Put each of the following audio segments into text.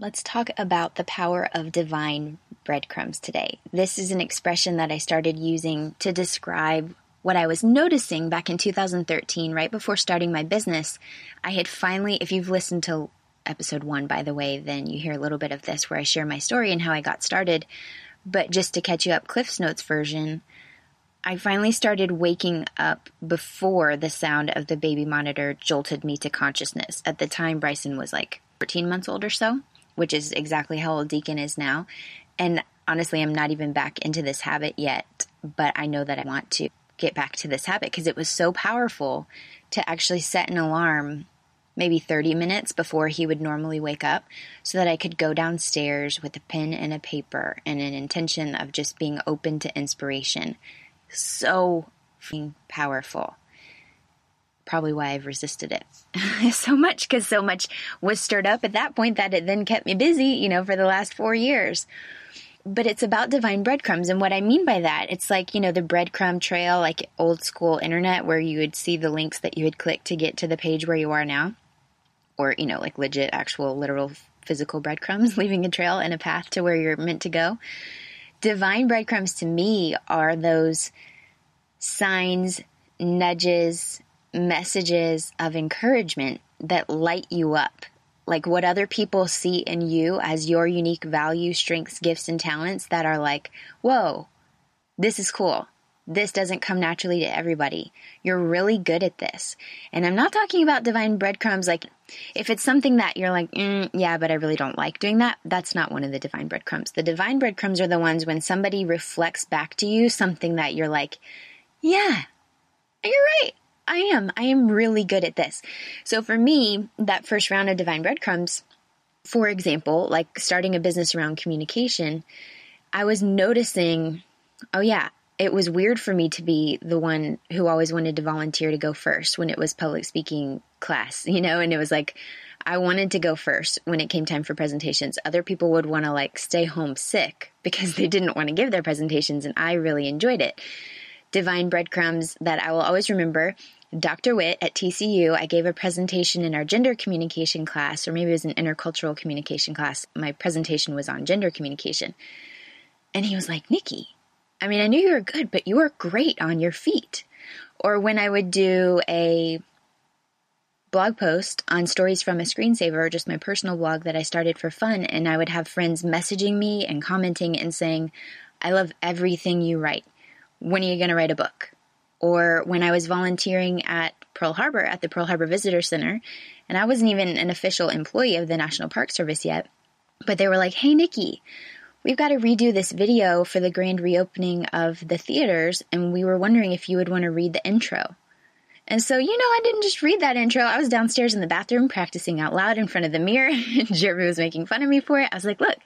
Let's talk about the power of divine breadcrumbs today. This is an expression that I started using to describe what I was noticing back in 2013, right before starting my business. I had finally, if you've listened to episode one, by the way, then you hear a little bit of this where I share my story and how I got started. But just to catch you up, Cliff's Notes version, I finally started waking up before the sound of the baby monitor jolted me to consciousness. At the time, Bryson was like 14 months old or so which is exactly how old Deacon is now. And honestly, I'm not even back into this habit yet, but I know that I want to get back to this habit because it was so powerful to actually set an alarm maybe 30 minutes before he would normally wake up so that I could go downstairs with a pen and a paper and an intention of just being open to inspiration. So powerful probably why I've resisted it so much because so much was stirred up at that point that it then kept me busy, you know, for the last four years. But it's about divine breadcrumbs. And what I mean by that, it's like, you know, the breadcrumb trail, like old school internet, where you would see the links that you would click to get to the page where you are now. Or, you know, like legit, actual, literal, physical breadcrumbs, leaving a trail and a path to where you're meant to go. Divine breadcrumbs to me are those signs, nudges, messages of encouragement that light you up. Like what other people see in you as your unique value, strengths, gifts, and talents that are like, whoa, this is cool. This doesn't come naturally to everybody. You're really good at this. And I'm not talking about divine breadcrumbs. Like, if it's something that you're like, mm, yeah, but I really don't like doing that, that's not one of the divine breadcrumbs. The divine breadcrumbs are the ones when somebody reflects back to you something that you're like, yeah, you're right. I am. I am really good at this. So for me, that first round of Divine Breadcrumbs, for example, like starting a business around communication, I was noticing, oh yeah, it was weird for me to be the one who always wanted to volunteer to go first when it was public speaking class, you know, and it was like, I wanted to go first when it came time for presentations. Other people would want to like stay home sick because they didn't want to give their presentations, and I really enjoyed it. Divine breadcrumbs that I will always remember Dr. Witt at TCU, I gave a presentation in our gender communication class, or maybe it was an intercultural communication class. My presentation was on gender communication. And he was like, Nikki, I mean, I knew you were good, but you were great on your feet. Or when I would do a blog post on stories from a screensaver, just my personal blog that I started for fun, and I would have friends messaging me and commenting and saying, I love everything you write. When are you going to write a book? Or when I was volunteering at Pearl Harbor at the Pearl Harbor Visitor Center, and I wasn't even an official employee of the National Park Service yet, but they were like, "Hey Nikki, we've got to redo this video for the grand reopening of the theaters, and we were wondering if you would want to read the intro." And so, you know, I didn't just read that intro. I was downstairs in the bathroom practicing out loud in front of the mirror, Jeremy was making fun of me for it. I was like, look,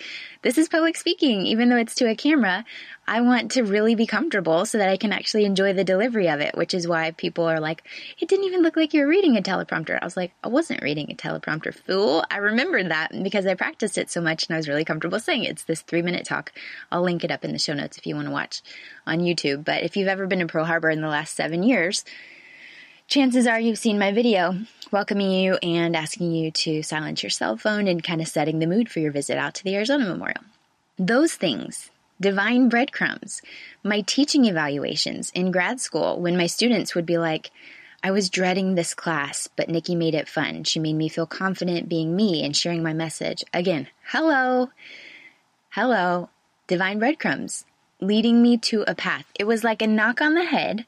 this is public speaking, even though it's to a camera. I want to really be comfortable so that I can actually enjoy the delivery of it, which is why people are like, it didn't even look like you were reading a teleprompter. I was like, I wasn't reading a teleprompter, fool. I remembered that because I practiced it so much and I was really comfortable saying it. It's this three minute talk. I'll link it up in the show notes if you want to watch on YouTube. But if you've ever been to Pearl Harbor in the last seven years, chances are you've seen my video welcoming you and asking you to silence your cell phone and kind of setting the mood for your visit out to the Arizona Memorial. Those things, divine breadcrumbs, my teaching evaluations in grad school when my students would be like, I was dreading this class, but Nikki made it fun. She made me feel confident being me and sharing my message. Again, hello, hello, divine breadcrumbs, leading me to a path. It was like a knock on the head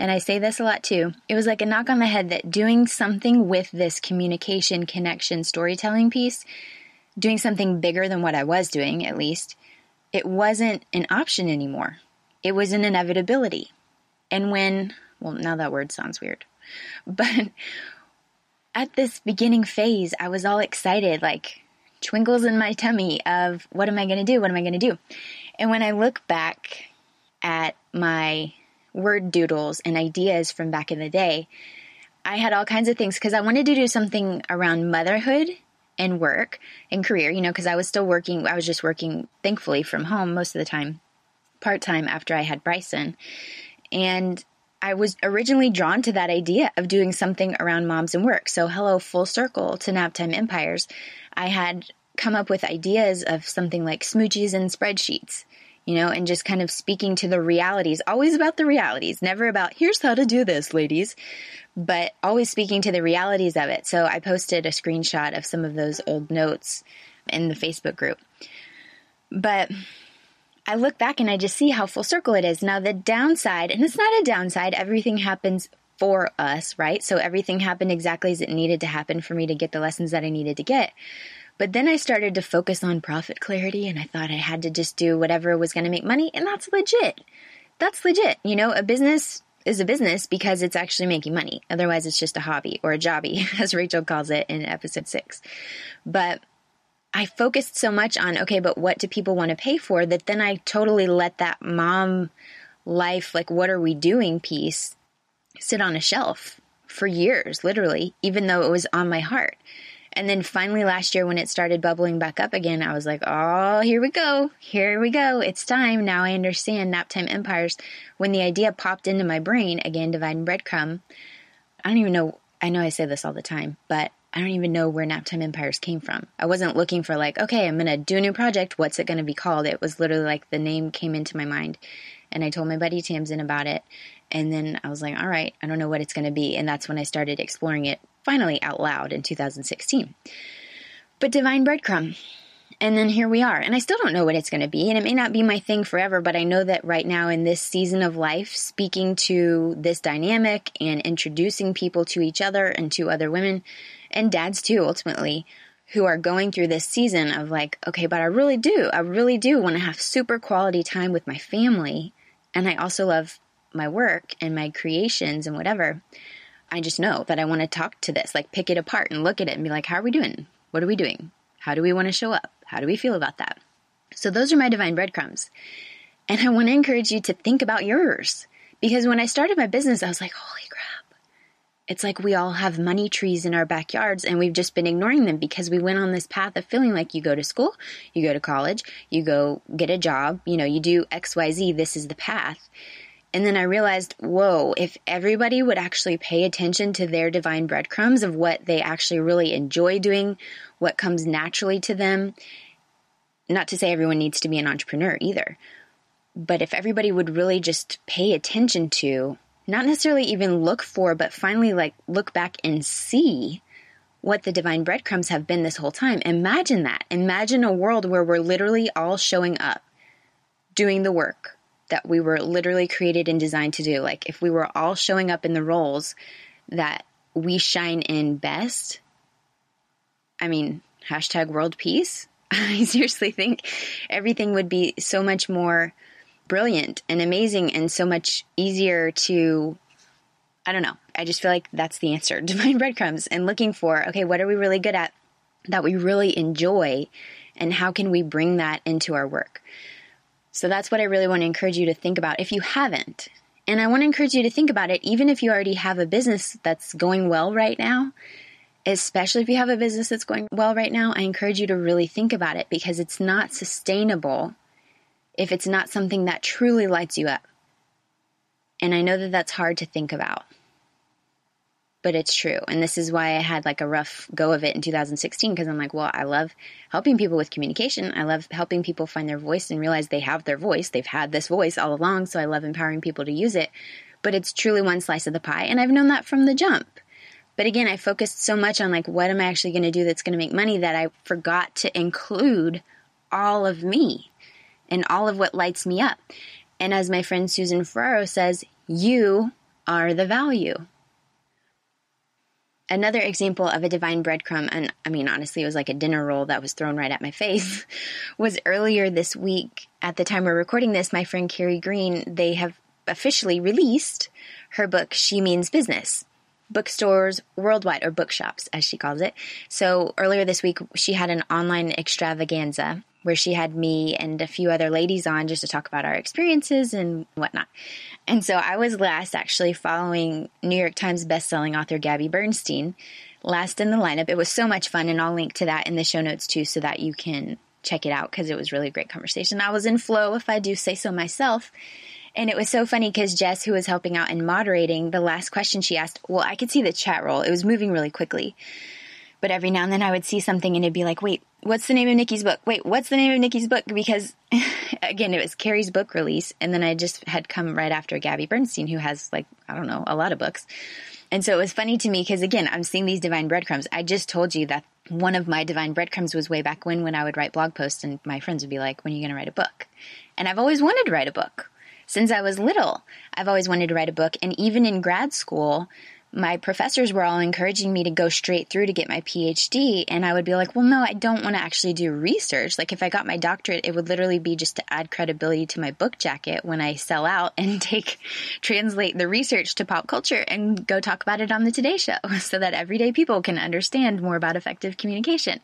and I say this a lot too, it was like a knock on the head that doing something with this communication, connection, storytelling piece, doing something bigger than what I was doing, at least, it wasn't an option anymore. It was an inevitability. And when, well, now that word sounds weird, but at this beginning phase, I was all excited, like twinkles in my tummy of what am I going to do? What am I going to do? And when I look back at my word doodles and ideas from back in the day, I had all kinds of things because I wanted to do something around motherhood and work and career, you know, because I was still working. I was just working, thankfully, from home most of the time, part time after I had Bryson. And I was originally drawn to that idea of doing something around moms and work. So, hello, full circle to Naptime Empires. I had come up with ideas of something like smoochies and spreadsheets you know, and just kind of speaking to the realities, always about the realities, never about here's how to do this, ladies, but always speaking to the realities of it. So I posted a screenshot of some of those old notes in the Facebook group. But I look back and I just see how full circle it is. Now, the downside, and it's not a downside, everything happens for us, right? So everything happened exactly as it needed to happen for me to get the lessons that I needed to get. But then I started to focus on profit clarity and I thought I had to just do whatever was going to make money. And that's legit. That's legit. You know, a business is a business because it's actually making money. Otherwise, it's just a hobby or a jobby, as Rachel calls it in episode six. But I focused so much on, okay, but what do people want to pay for that then I totally let that mom life, like, what are we doing piece sit on a shelf for years, literally, even though it was on my heart. And then finally last year when it started bubbling back up again, I was like, oh, here we go. Here we go. It's time. Now I understand Naptime Empires. When the idea popped into my brain, again, Divine Breadcrumb, I don't even know. I know I say this all the time, but I don't even know where Naptime Empires came from. I wasn't looking for like, okay, I'm going to do a new project. What's it going to be called? It was literally like the name came into my mind. And I told my buddy Tamsin about it. And then I was like, all right, I don't know what it's going to be. And that's when I started exploring it finally out loud in 2016. But Divine Breadcrumb. And then here we are. And I still don't know what it's going to be. And it may not be my thing forever, but I know that right now in this season of life, speaking to this dynamic and introducing people to each other and to other women and dads too, ultimately, who are going through this season of like, okay, but I really do, I really do want to have super quality time with my family. And I also love my work and my creations and whatever. I just know that I want to talk to this, like pick it apart and look at it and be like, how are we doing? What are we doing? How do we want to show up? How do we feel about that? So those are my divine breadcrumbs. And I want to encourage you to think about yours. Because when I started my business, I was like, holy crap. It's like we all have money trees in our backyards and we've just been ignoring them because we went on this path of feeling like you go to school, you go to college, you go get a job, you know, you do XYZ, this is the path. And then I realized, whoa, if everybody would actually pay attention to their divine breadcrumbs of what they actually really enjoy doing, what comes naturally to them, not to say everyone needs to be an entrepreneur either, but if everybody would really just pay attention to, not necessarily even look for, but finally like look back and see what the divine breadcrumbs have been this whole time. Imagine that. Imagine a world where we're literally all showing up, doing the work, that we were literally created and designed to do. Like if we were all showing up in the roles that we shine in best, I mean, hashtag world peace. I seriously think everything would be so much more brilliant and amazing and so much easier to I don't know. I just feel like that's the answer. Divine breadcrumbs and looking for, okay, what are we really good at that we really enjoy and how can we bring that into our work? So that's what I really want to encourage you to think about if you haven't. And I want to encourage you to think about it even if you already have a business that's going well right now. Especially if you have a business that's going well right now, I encourage you to really think about it because it's not sustainable if it's not something that truly lights you up. And I know that that's hard to think about but it's true. And this is why I had like a rough go of it in 2016 because I'm like, well, I love helping people with communication. I love helping people find their voice and realize they have their voice. They've had this voice all along. So I love empowering people to use it. But it's truly one slice of the pie. And I've known that from the jump. But again, I focused so much on like, what am I actually going to do that's going to make money that I forgot to include all of me and all of what lights me up. And as my friend Susan Ferraro says, you are the value another example of a divine breadcrumb, and I mean, honestly, it was like a dinner roll that was thrown right at my face, was earlier this week. At the time we're recording this, my friend Carrie Green, they have officially released her book, She Means Business. Bookstores worldwide, or bookshops, as she calls it. So earlier this week, she had an online extravaganza where she had me and a few other ladies on just to talk about our experiences and whatnot. And so I was last actually following New York Times bestselling author Gabby Bernstein last in the lineup. It was so much fun, and I'll link to that in the show notes too so that you can check it out because it was really a great conversation. I was in flow, if I do say so myself. And it was so funny because Jess, who was helping out and moderating, the last question she asked, well, I could see the chat roll. It was moving really quickly. But every now and then I would see something and it'd be like, wait, what's the name of Nikki's book? Wait, what's the name of Nikki's book? Because again, it was Carrie's book release. And then I just had come right after Gabby Bernstein, who has like, I don't know, a lot of books. And so it was funny to me because again, I'm seeing these divine breadcrumbs. I just told you that one of my divine breadcrumbs was way back when, when I would write blog posts and my friends would be like, when are you going to write a book? And I've always wanted to write a book. Since I was little, I've always wanted to write a book. And even in grad school, my professors were all encouraging me to go straight through to get my PhD. And I would be like, well, no, I don't want to actually do research. Like, if I got my doctorate, it would literally be just to add credibility to my book jacket when I sell out and take, translate the research to pop culture and go talk about it on the Today Show so that everyday people can understand more about effective communication.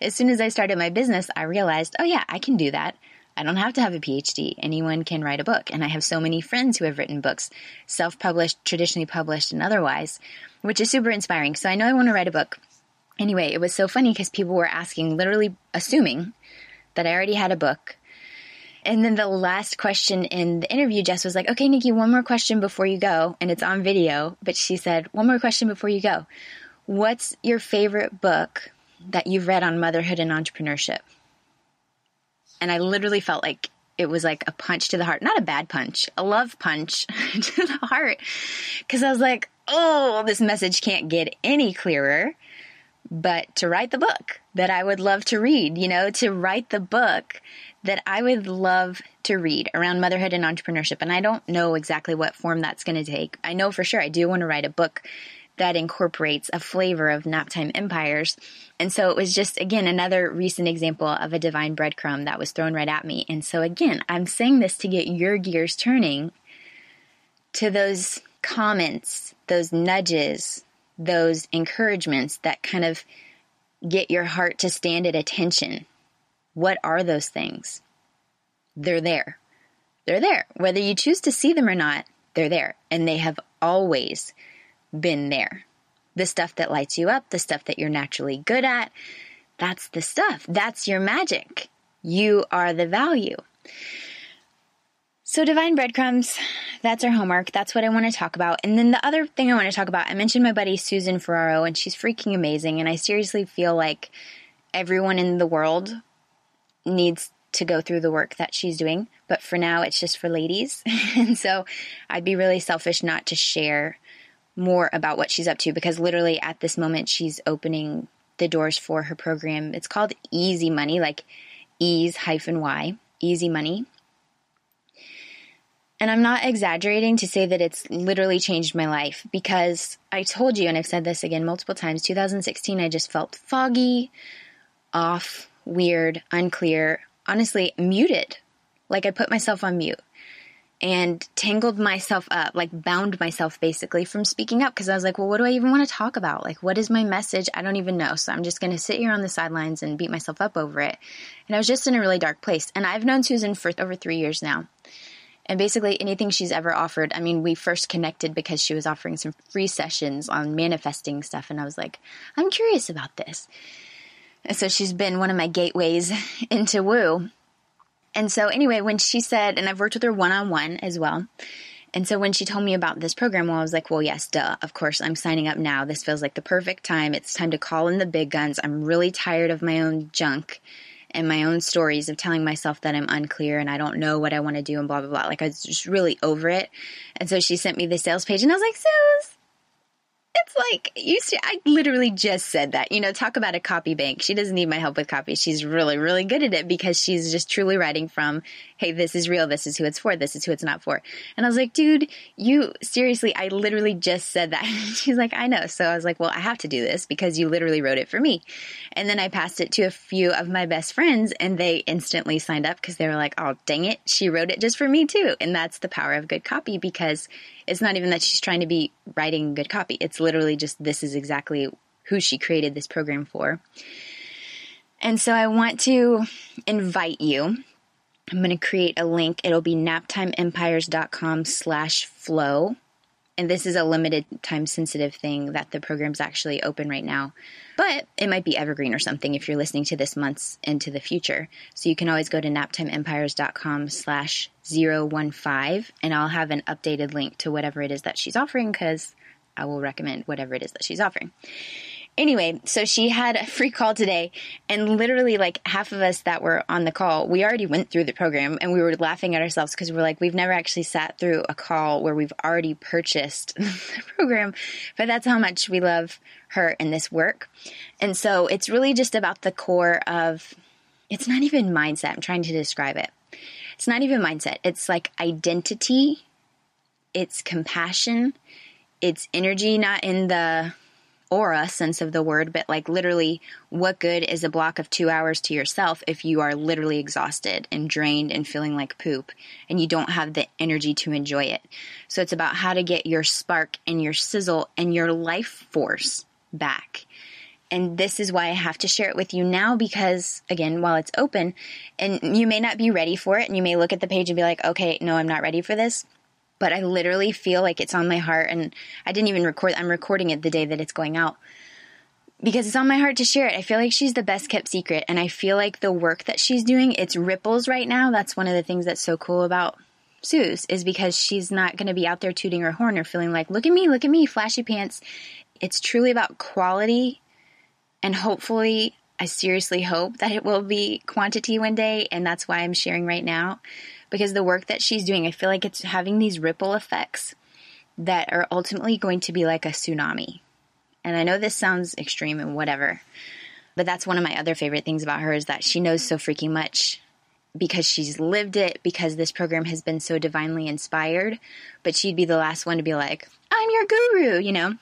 As soon as I started my business, I realized, oh, yeah, I can do that. I don't have to have a PhD. Anyone can write a book. And I have so many friends who have written books, self published, traditionally published, and otherwise, which is super inspiring. So I know I want to write a book. Anyway, it was so funny because people were asking, literally assuming that I already had a book. And then the last question in the interview, Jess was like, okay, Nikki, one more question before you go. And it's on video, but she said, one more question before you go. What's your favorite book that you've read on motherhood and entrepreneurship? And I literally felt like it was like a punch to the heart. Not a bad punch, a love punch to the heart. Because I was like, oh, this message can't get any clearer. But to write the book that I would love to read, you know, to write the book that I would love to read around motherhood and entrepreneurship. And I don't know exactly what form that's going to take. I know for sure I do want to write a book that incorporates a flavor of naptime empires. And so it was just, again, another recent example of a divine breadcrumb that was thrown right at me. And so, again, I'm saying this to get your gears turning to those comments, those nudges, those encouragements that kind of get your heart to stand at attention. What are those things? They're there. They're there. Whether you choose to see them or not, they're there. And they have always been there. The stuff that lights you up, the stuff that you're naturally good at, that's the stuff. That's your magic. You are the value. So, divine breadcrumbs, that's our homework. That's what I want to talk about. And then the other thing I want to talk about, I mentioned my buddy Susan Ferraro, and she's freaking amazing. And I seriously feel like everyone in the world needs to go through the work that she's doing. But for now, it's just for ladies. and so I'd be really selfish not to share more about what she's up to because literally at this moment she's opening the doors for her program. It's called Easy Money, like ease hyphen Y, Easy Money. And I'm not exaggerating to say that it's literally changed my life because I told you, and I've said this again multiple times 2016, I just felt foggy, off, weird, unclear, honestly, muted. Like I put myself on mute and tangled myself up, like bound myself basically from speaking up because I was like, well, what do I even want to talk about? Like, what is my message? I don't even know. So I'm just going to sit here on the sidelines and beat myself up over it. And I was just in a really dark place. And I've known Susan for over three years now. And basically, anything she's ever offered, I mean, we first connected because she was offering some free sessions on manifesting stuff. And I was like, I'm curious about this. And so she's been one of my gateways into woo. And so, anyway, when she said, and I've worked with her one on one as well. And so when she told me about this program, well, I was like, well, yes, duh. Of course, I'm signing up now. This feels like the perfect time. It's time to call in the big guns. I'm really tired of my own junk and my own stories of telling myself that I'm unclear and I don't know what I want to do and blah, blah, blah. Like I was just really over it. And so she sent me the sales page and I was like, Suze, it's like you see, I literally just said that. You know, talk about a copy bank. She doesn't need my help with copy. She's really, really good at it because she's just truly writing from hey, this is real. This is who it's for. This is who it's not for. And I was like, dude, you seriously, I literally just said that. She's like, I know. So I was like, well, I have to do this because you literally wrote it for me. And then I passed it to a few of my best friends and they instantly signed up because they were like, oh, dang it. She wrote it just for me too. And that's the power of good copy because it's not even that she's trying to be writing good copy. It's literally just this is exactly who she created this program for. And so I want to invite you I'm going to create a link. It'll be naptimeempires.com slash flow. And this is a limited time sensitive thing that the program's actually open right now. But it might be evergreen or something if you're listening to this months into the future. So you can always go to naptimeempires.com slash 015 and I'll have an updated link to whatever it is that she's offering because I will recommend whatever it is that she's offering. Anyway, so she had a free call today, and literally, like half of us that were on the call, we already went through the program and we were laughing at ourselves because we are like, we've never actually sat through a call where we've already purchased the program, but that's how much we love her and this work. And so it's really just about the core of it's not even mindset. I'm trying to describe it. It's not even mindset, it's like identity, it's compassion, it's energy, not in the aura sense of the word, but like literally, what good is a block of two hours to yourself if you are literally exhausted and drained and feeling like poop and you don't have the energy to enjoy it? So it's about how to get your spark and your sizzle and your life force back. And this is why I have to share it with you now because, again, while it's open, and you may not be ready for it, and you may look at the page and be like, okay, no, I'm not ready for this but I literally feel like it's on my heart and I didn't even record I'm recording it the day that it's going out because it's on my heart to share it. I feel like she's the best kept secret and I feel like the work that she's doing it's ripples right now. That's one of the things that's so cool about Suze is because she's not going to be out there tooting her horn or feeling like look at me, look at me, flashy pants. It's truly about quality and hopefully I seriously hope that it will be quantity one day and that's why I'm sharing right now because the work that she's doing, I feel like it's having these ripple effects that are ultimately going to be like a tsunami. And I know this sounds extreme and whatever, but that's one of my other favorite things about her is that she knows so freaking much because she's lived it, because this program has been so divinely inspired. But she'd be the last one to be like, I'm your guru, you know?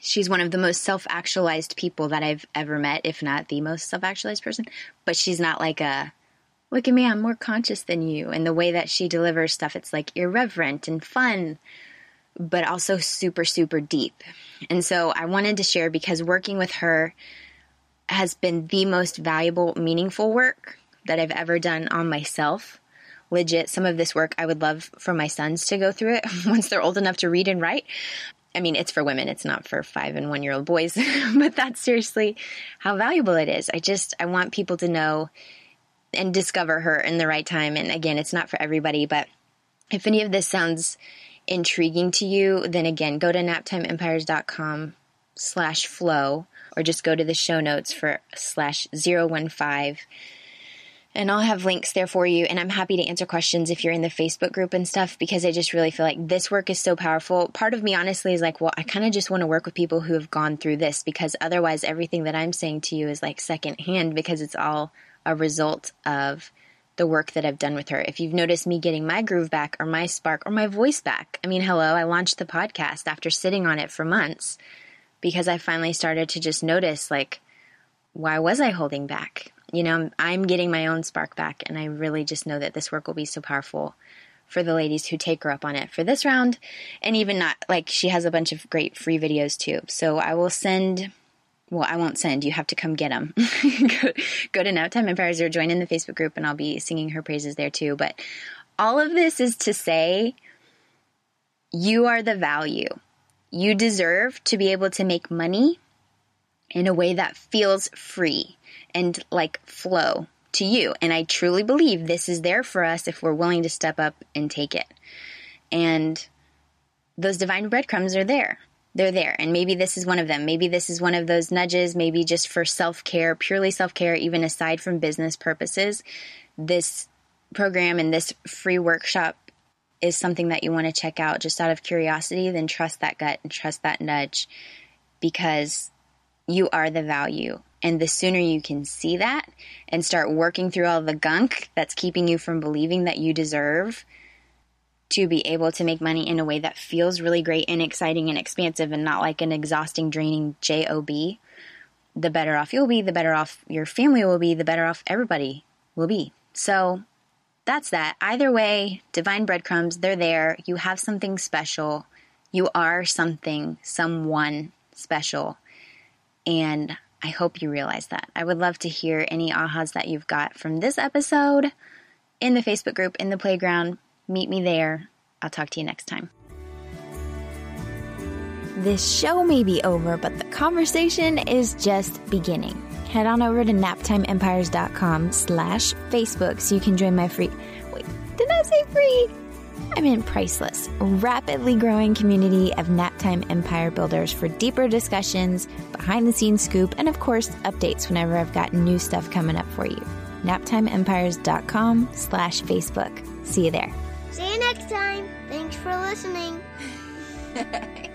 She's one of the most self actualized people that I've ever met, if not the most self actualized person. But she's not like a look at me, I'm more conscious than you. And the way that she delivers stuff, it's like irreverent and fun, but also super, super deep. And so I wanted to share because working with her has been the most valuable, meaningful work that I've ever done on myself. Legit, some of this work I would love for my sons to go through it once they're old enough to read and write. I mean, it's for women, it's not for five and one year old boys, but that's seriously how valuable it is. I just, I want people to know and discover her in the right time. And again, it's not for everybody, but if any of this sounds intriguing to you, then again, go to naptimeempires.com slash flow or just go to the show notes for slash 015 and I'll have links there for you. And I'm happy to answer questions if you're in the Facebook group and stuff because I just really feel like this work is so powerful. Part of me, honestly, is like, well, I kind of just want to work with people who have gone through this because otherwise, everything that I'm saying to you is like secondhand because it's all a result of the work that I've done with her. If you've noticed me getting my groove back or my spark or my voice back, I mean, hello, I launched the podcast after sitting on it for months because I finally started to just notice like, why was I holding back? You know, I'm getting my own spark back, and I really just know that this work will be so powerful for the ladies who take her up on it for this round, and even not like she has a bunch of great free videos too. So I will send well, I won't send. You have to come get them. go, to Naptime Empires or join in the Facebook group, and I'll be singing her praises there too. But all of this is to say you are the value. You deserve to be able to make money in a way that feels free and like flow to you. And I truly believe this is there for us if we're willing to step up and take it. And those divine breadcrumbs are there they're there. And maybe this is one of them. Maybe this is one of those nudges, maybe just for self care, purely self care, even aside from business purposes. This program and this free workshop is something that you want to check out just out of curiosity, then trust that gut and trust that nudge because you are the value And the sooner you can see that and start working through all the gunk that's keeping you from believing that you deserve to be able to make money in a way that feels really great and exciting and expansive and not like an exhausting, draining job, the better off you'll be, the better off your family will be, the better off everybody will be. So that's that. Either way, divine breadcrumbs, they're there. You have something special. You are something, someone special. And I hope you realize that. I would love to hear any ahas that you've got from this episode in the Facebook group, in the playground. Meet me there. I'll talk to you next time. This show may be over, but the conversation is just beginning. Head on over to naptimeempires.com slash Facebook so you can join my free... Wait, did I say free? I mean priceless, rapidly growing community of Naptime Empire builders for deeper discussions, behind-the-scenes scoop, and of course, updates whenever I've got new stuff coming up for you. naptimeempires.com slash Facebook. See you there. See you next time. Thanks for listening.